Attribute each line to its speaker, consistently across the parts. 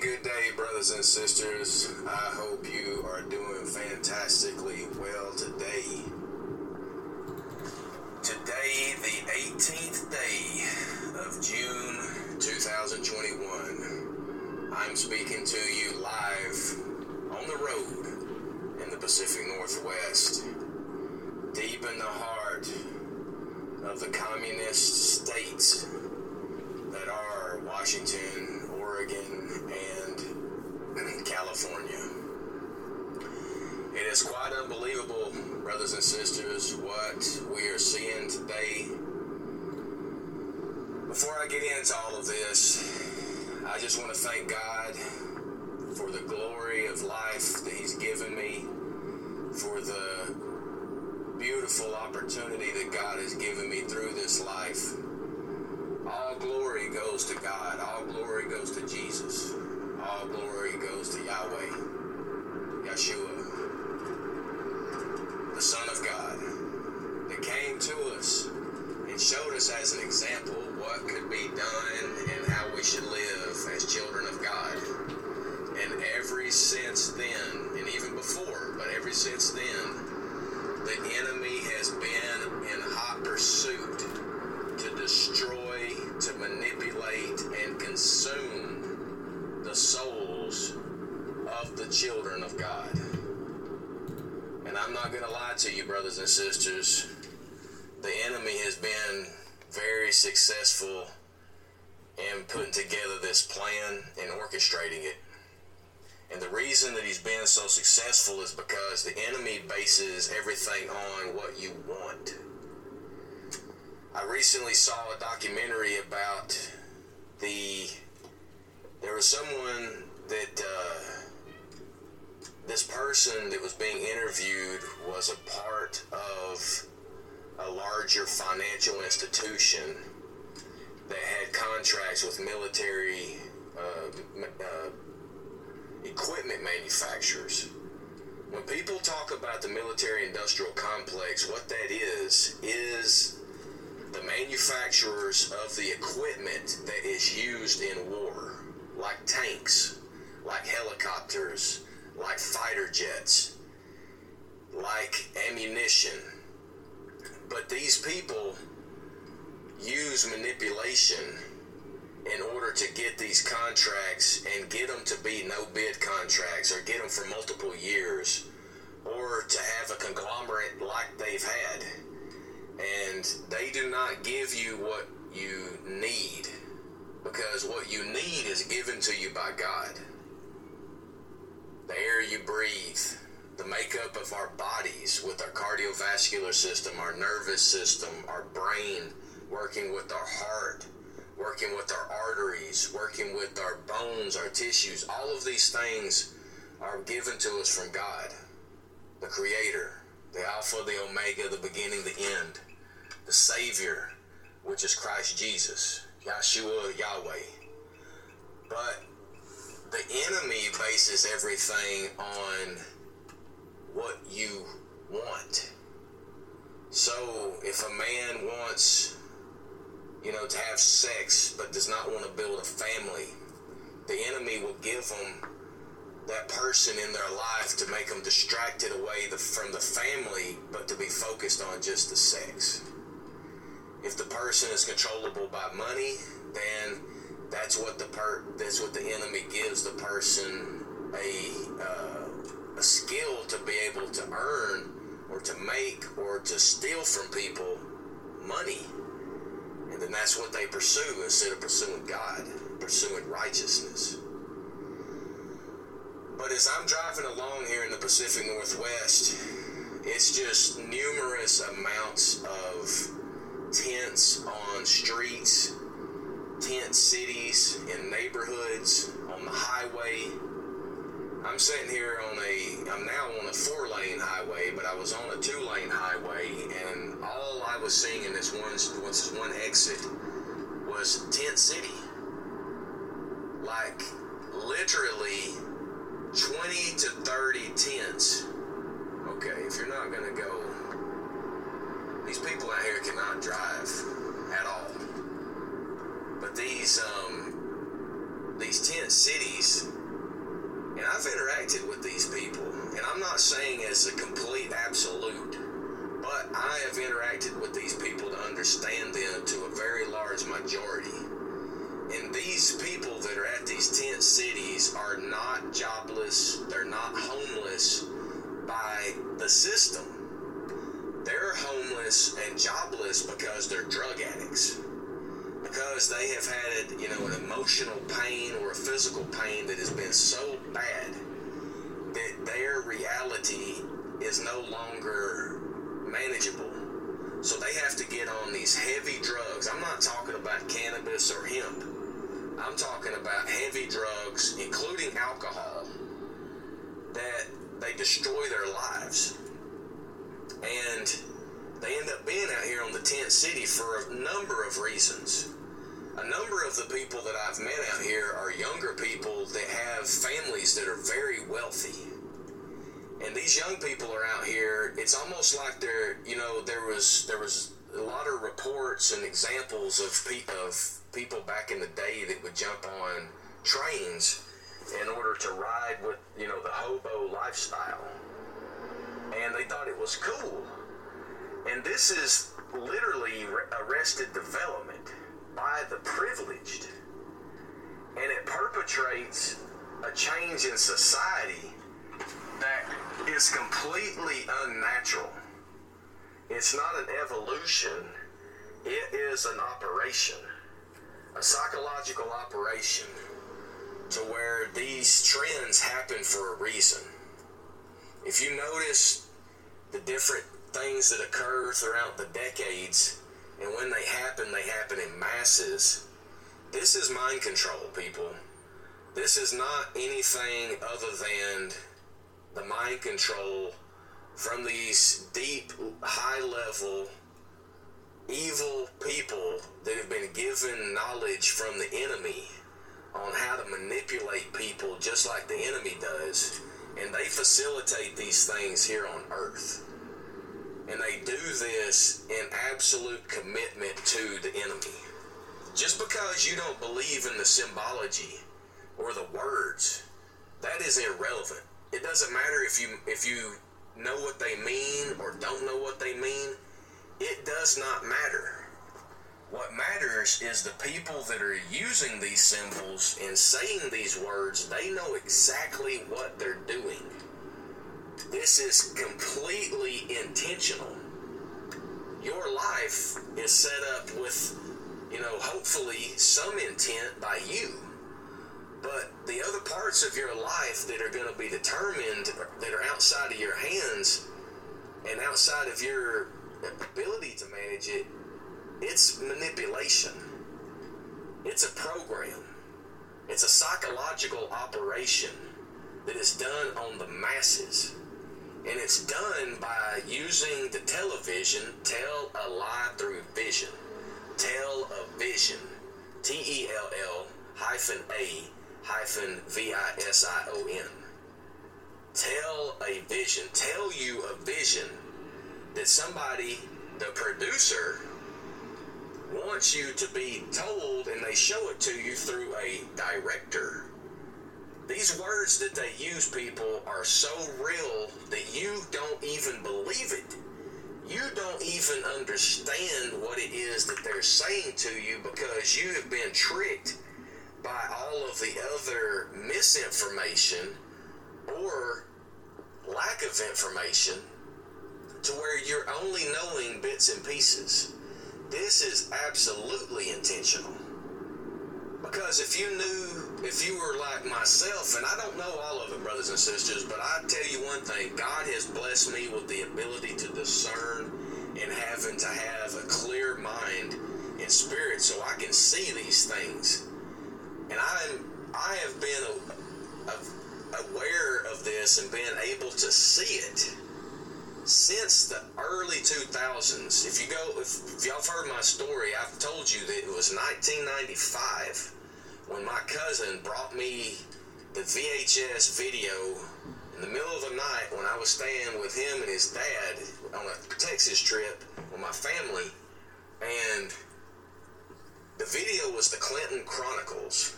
Speaker 1: good day, brothers and sisters. I hope you are doing fantastically well today. Today, the 18th day of June 2021. I'm speaking to you live on the road in the Pacific Northwest, deep in the heart of the communist states that are Washington, Oregon, and California. It is quite unbelievable, brothers and sisters, what we are seeing today. Before I get into all of this, I just want to thank God for the glory of life that He's given me, for the beautiful opportunity that God has given me through this life. All glory goes to God. All glory goes to Jesus. All glory goes to Yahweh, Yeshua, the Son of God, that came to us and showed us as an example what could be done and how we should live as children of God. And every since then, and even before, but every since then, the enemy has been in hot brothers and sisters. The enemy has been very successful in putting together this plan and orchestrating it. And the reason that he's been so successful is because the enemy bases everything on what you want. I recently saw a documentary about the. There was someone that. Uh, this person that was being interviewed was a financial institution that had contracts with military uh, uh, equipment manufacturers. When people talk about the military industrial complex, what that is, is the manufacturers of the equipment that is used in war, like tanks, like helicopters, like fighter jets, like ammunition. But these people use manipulation in order to get these contracts and get them to be no bid contracts or get them for multiple years or to have a conglomerate like they've had. And they do not give you what you need because what you need is given to you by God. The air you breathe, the makeup of our bodies with our cardiovascular system, our nervous system, our brain working with our heart, working with our arteries, working with our bones, our tissues. All of these things are given to us from God, the Creator, the Alpha, the Omega, the beginning, the end, the Savior, which is Christ Jesus, Yeshua, Yahweh. But the enemy bases everything on what you want. So if a man wants you know, to have sex but does not want to build a family, the enemy will give them that person in their life to make them distracted away the, from the family but to be focused on just the sex. If the person is controllable by money, then that's what the per that's what the enemy gives the person a uh, a skill to be able to earn or to make or to steal from people money and then that's what they pursue instead of pursuing God, pursuing righteousness. But as I'm driving along here in the Pacific Northwest, it's just numerous amounts of tents on streets, tent cities, in neighborhoods, on the highway. I'm sitting here on a, I'm now on a four lane highway, but I was on a two lane highway, and all I was seeing in this one, this one exit was Tent City. Like, literally 20 to 30 tents. Okay, if you're not gonna go, these people out here cannot drive manageable. So they have to get on these heavy drugs. I'm not talking about cannabis or hemp. I'm talking about heavy drugs, including alcohol, that they destroy their lives. And they end up being out here on the tent city for a number of reasons. A number of the people that I've met out here are younger people that have families that are very wealthy. And these young people are out here, it's almost like they're, you know, there was there was a lot of reports and examples of, pe- of people back in the day that would jump on trains in order to ride with, you know, the hobo lifestyle. And they thought it was cool. And this is literally arrested development by the privileged. And it perpetrates a change in society is completely unnatural. It's not an evolution, it is an operation, a psychological operation to where these trends happen for a reason. If you notice the different things that occur throughout the decades, and when they happen, they happen in masses. This is mind control, people. This is not anything other than the mind control from these deep, high level, evil people that have been given knowledge from the enemy on how to manipulate people just like the enemy does. And they facilitate these things here on earth. And they do this in absolute commitment to the enemy. Just because you don't believe in the symbology or the words, that is irrelevant. It doesn't matter if you if you know what they mean or don't know what they mean. It does not matter. What matters is the people that are using these symbols and saying these words, they know exactly what they're doing. This is completely intentional. Your life is set up with, you know, hopefully some intent by you. But the other parts of your life that are going to be determined, that are outside of your hands and outside of your ability to manage it, it's manipulation. It's a program. It's a psychological operation that is done on the masses. And it's done by using the television, tell a lie through vision. Tell a vision. T E L L hyphen A hyphen V I S I O N. Tell a vision. Tell you a vision that somebody, the producer, wants you to be told and they show it to you through a director. These words that they use, people, are so real that you don't even believe it. You don't even understand what it is that they're saying to you because you have been tricked by all of the other misinformation or lack of information to where you're only knowing bits and pieces. This is absolutely intentional. Because if you knew, if you were like myself, and I don't know all of it, brothers and sisters, but I tell you one thing God has blessed me with the ability to discern and having to have a clear mind and spirit so I can see these things. And I'm, I have been aware of this and been able to see it since the early 2000s. If you go, if, if y'all have heard my story, I've told you that it was 1995 when my cousin brought me the VHS video in the middle of the night when I was staying with him and his dad on a Texas trip with my family. And the video was the Clinton Chronicles.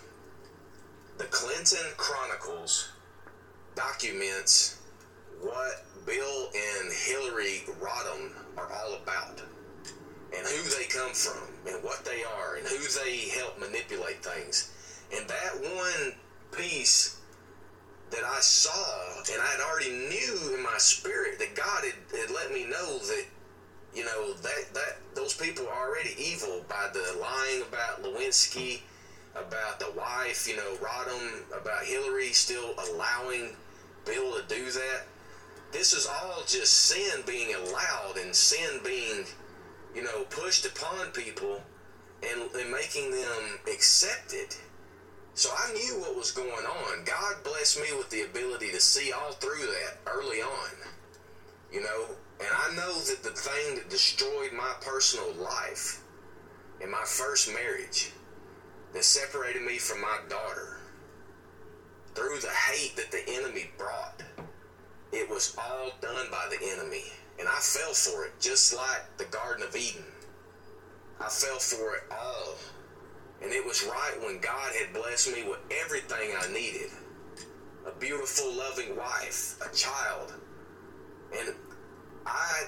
Speaker 1: The Clinton Chronicles documents what Bill and Hillary Rodham are all about and who they come from and what they are and who they help manipulate things. And that one piece that I saw and I had already knew in my spirit that God had, had let me know that you know that that those people are already evil by the lying about Lewinsky, about the wife, you know, Rodham, about Hillary still allowing Bill to do that. This is all just sin being allowed and sin being, you know, pushed upon people and, and making them accept it. So I knew what was going on. God blessed me with the ability to see all through that early on. You know, and I know that the thing that destroyed my personal life in my first marriage, that separated me from my daughter, through the hate that the enemy brought, it was all done by the enemy. And I fell for it, just like the Garden of Eden. I fell for it all. And it was right when God had blessed me with everything I needed a beautiful, loving wife, a child. And I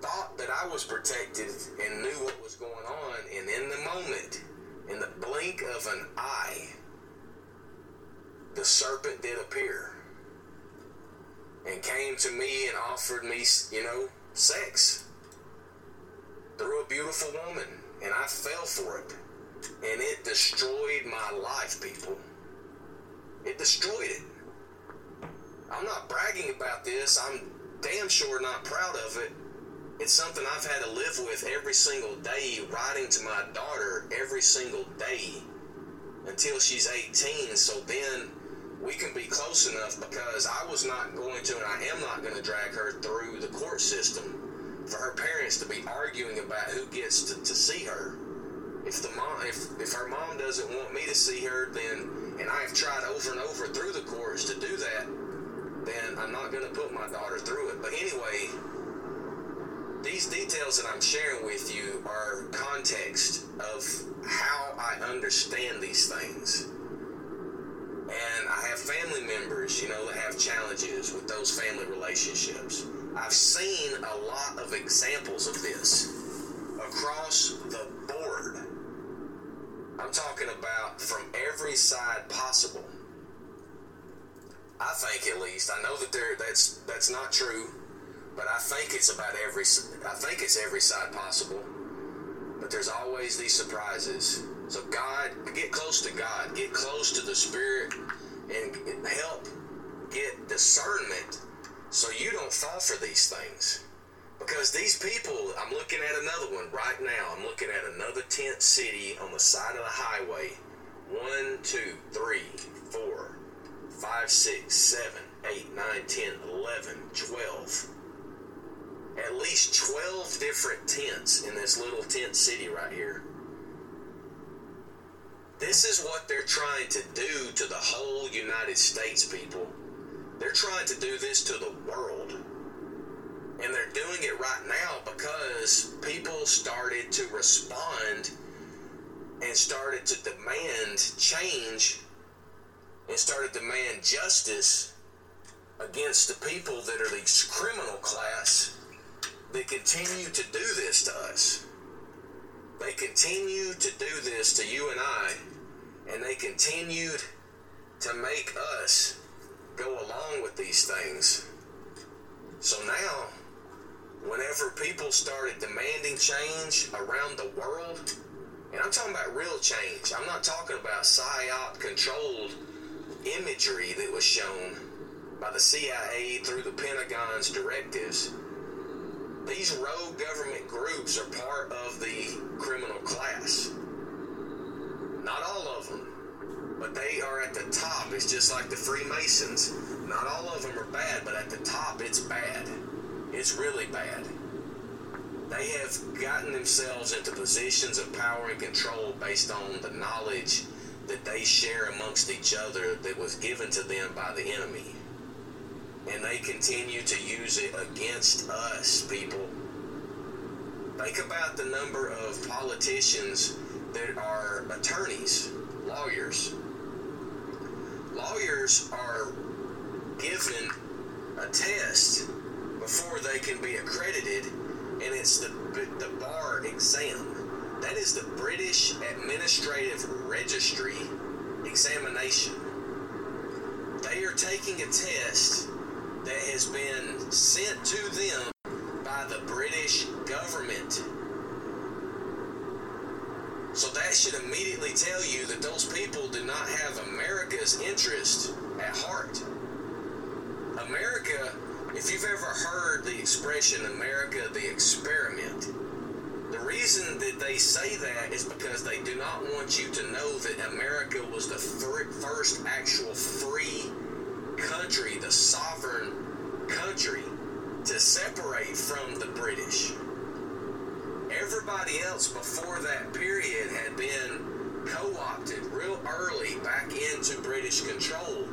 Speaker 1: thought that I was protected and knew what was going on, and in the moment, in the blink of an eye, the serpent did appear and came to me and offered me, you know, sex through a beautiful woman, and I fell for it, and it destroyed my life, people. It destroyed it. I'm not bragging about this. I'm damn sure not proud of it. It's something I've had to live with every single day, writing to my daughter every single day until she's 18. So then we can be close enough because I was not going to, and I am not going to drag her through the court system for her parents to be arguing about who gets to, to see her. If the mom, if if her mom doesn't want me to see her, then and I've tried over and over through the courts to do that, then I'm not going to put my daughter through it. But anyway, these details that I'm sharing with you are context of how I understand these things. And I have family members, you know, that have challenges with those family relationships. I've seen a lot of examples of this across the board. I'm talking about from every side possible. I think at least. I know that there that's that's not true, but I think it's about every I think it's every side possible. But there's always these surprises. So God, get close to God, get close to the Spirit, and help get discernment so you don't fall for these things. Because these people, I'm looking at another one right now. I'm looking at another tent city on the side of the highway. One, two, three, four, five, six, seven, eight, nine, ten, eleven, twelve. At least 12 different tents in this little tent city right here. This is what they're trying to do to the whole United States, people. They're trying to do this to the world. And they're doing it right now because people started to respond and started to demand change and started to demand justice against the people that are these criminal class that continue to do this to us. They continue to do this to you and I, and they continued to make us go along with these things. So now, whenever people started demanding change around the world, and I'm talking about real change, I'm not talking about psyop controlled imagery that was shown by the CIA through the Pentagon's directives. These rogue government groups are part of the criminal class. Not all of them, but they are at the top. It's just like the Freemasons. Not all of them are bad, but at the top, it's bad. It's really bad. They have gotten themselves into positions of power and control based on the knowledge that they share amongst each other that was given to them by the enemy. And they continue to use it against us, people. Think about the number of politicians that are attorneys, lawyers. Lawyers are given a test before they can be accredited, and it's the, the bar exam. Is the British Administrative Registry examination. They are taking a test that has been sent to them by the British government. So that should immediately tell you that those people do not have America's interest at heart. America, if you've ever heard the expression America the experiment, reason that they say that is because they do not want you to know that America was the first actual free country, the sovereign country, to separate from the British. Everybody else before that period had been co opted real early back into British control.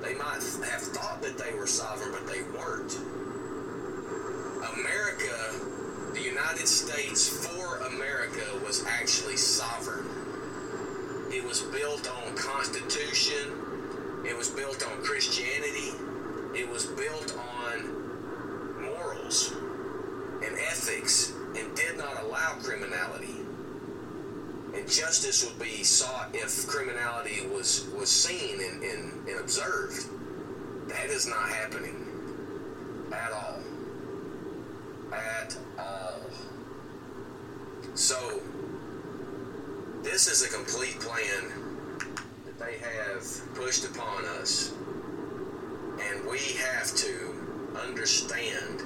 Speaker 1: They might have thought that they were sovereign, but they weren't. America, the United States for America, was actually sovereign. It was built on Constitution, it was built on Christianity, it was built on morals and ethics and did not allow criminality. And justice would be sought if criminality was, was seen and, and, and observed. That is not happening at all. At all. So, this is a complete plan that they have pushed upon us. And we have to understand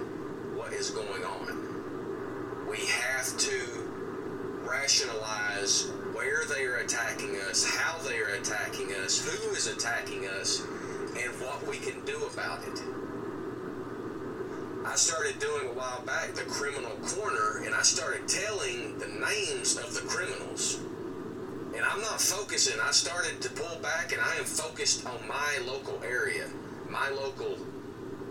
Speaker 1: what is going on we have to rationalize where they are attacking us, how they are attacking us, who is attacking us, and what we can do about it. I started doing a while back the criminal corner, and I started telling the names of the criminals. And I'm not focusing, I started to pull back, and I am focused on my local area, my local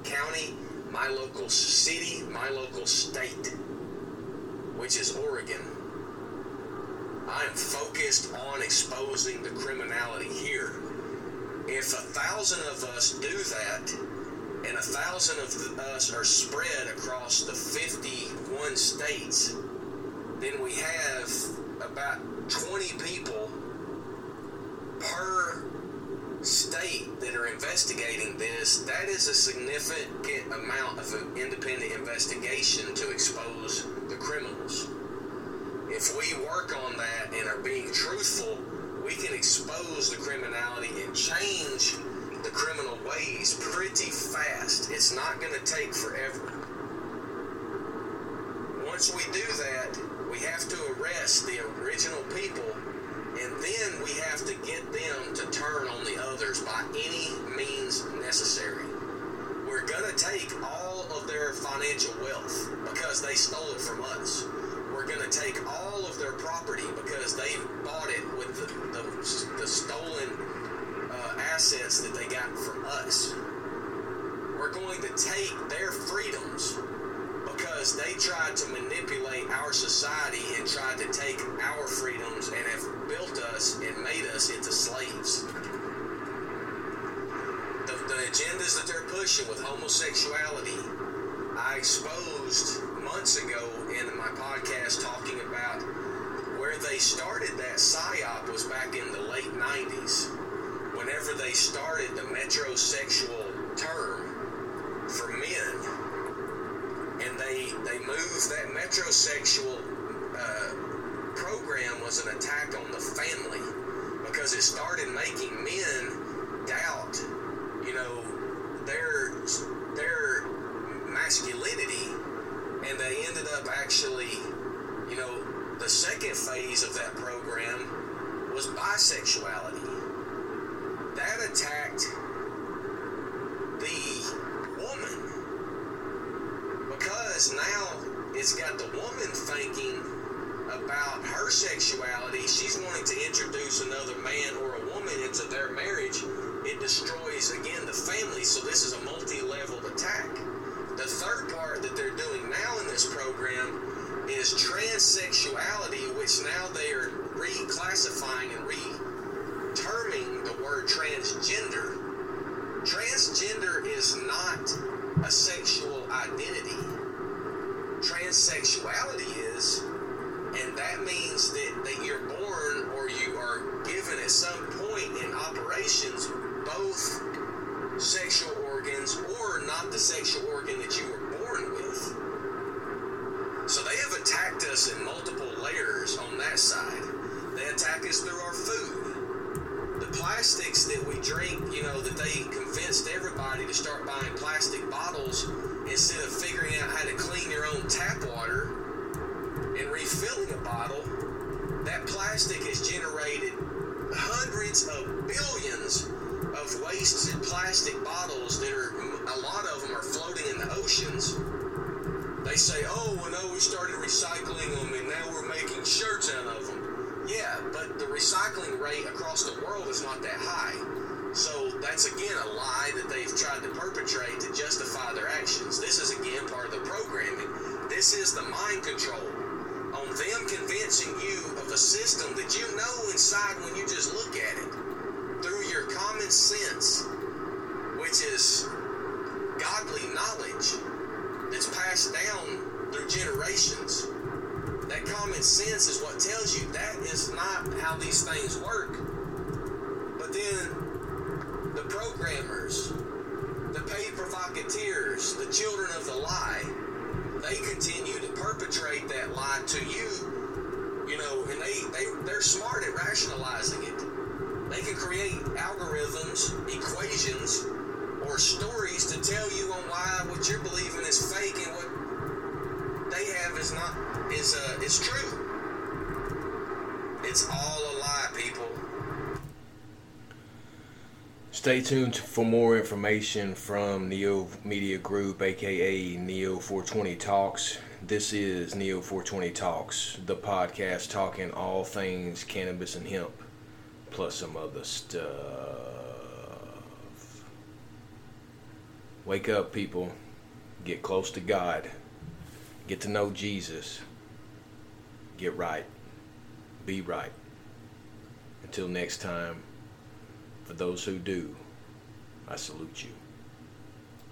Speaker 1: county, my local city, my local state which is Oregon. I am focused on exposing the criminality here. If a thousand of us do that, and a thousand of us are spread across the 51 states, then we have about 20 people per state that are investigating this. That is a significant amount of independent investigation to expose the criminals. If we work on that and are being truthful, we can expose the criminality and change criminal ways pretty fast. It's not going to take forever. Once we do that, we have to arrest the original people and then we have to get them to turn on the others by any means necessary. We're going to take all of their financial wealth because they stole it from us. We're going to take all of their property because they bought it with the, the, the stolen uh, assets that they got from us. We're going to take their freedoms because they tried to manipulate our society and tried to take our freedoms and have built us and made us into slaves. The, the agendas that they're pushing with homosexuality, I exposed months ago in my podcast talking about where they started that psyop was back in the late 90s. Whenever they started the metrosexual term for men, and they they moved that metrosexual uh, program was an attack on the family because it started making men doubt, you know, their their masculinity, and they ended up actually, you know, the second phase of that program was bisexuality. Attacked the woman because now it's got the woman thinking about her sexuality. She's wanting to introduce another man or a woman into their marriage. It destroys, again, the family. So this is a multi leveled attack. The third part that they're doing now in this program is transsexuality, which now they are reclassifying and the word transgender is not a sexual identity. Transsexuality is, and that means that, that you're born or you are given at some point in operations both sexual organs or not the sexual organ that you were born with. So they have attacked us in multiple layers on that side. They attack us through our food. Plastics that we drink, you know, that they convinced everybody to start buying plastic bottles instead of figuring out how to clean your own tap water and refilling a bottle. That plastic has generated hundreds of billions of wasted plastic bottles that are, a lot of them are floating in the oceans they say, oh, well, no, we started recycling them and now we're making shirts out of them. But the recycling rate across the world is not that high. So that's again a lie that they've tried to perpetrate to justify their actions. This is again part of the programming. This is the mind control on them convincing you of a system that you know inside when you just look at it through your common sense, which is godly knowledge that's passed down through generations. That common sense is what tells you that is not how these things work. But then the programmers, the paid provocateurs, the children of the lie, they continue to perpetrate that lie to you. You know, and they, they, they're smart at rationalizing it. They can create algorithms, equations, or stories to tell you on why what you're believing is fake and is not is uh is true. It's all a lie, people.
Speaker 2: Stay tuned for more information from Neo Media Group, aka Neo 420 Talks. This is Neo 420 Talks, the podcast talking all things cannabis and hemp, plus some other stuff. Wake up, people. Get close to God. Get to know Jesus. Get right. Be right. Until next time, for those who do, I salute you.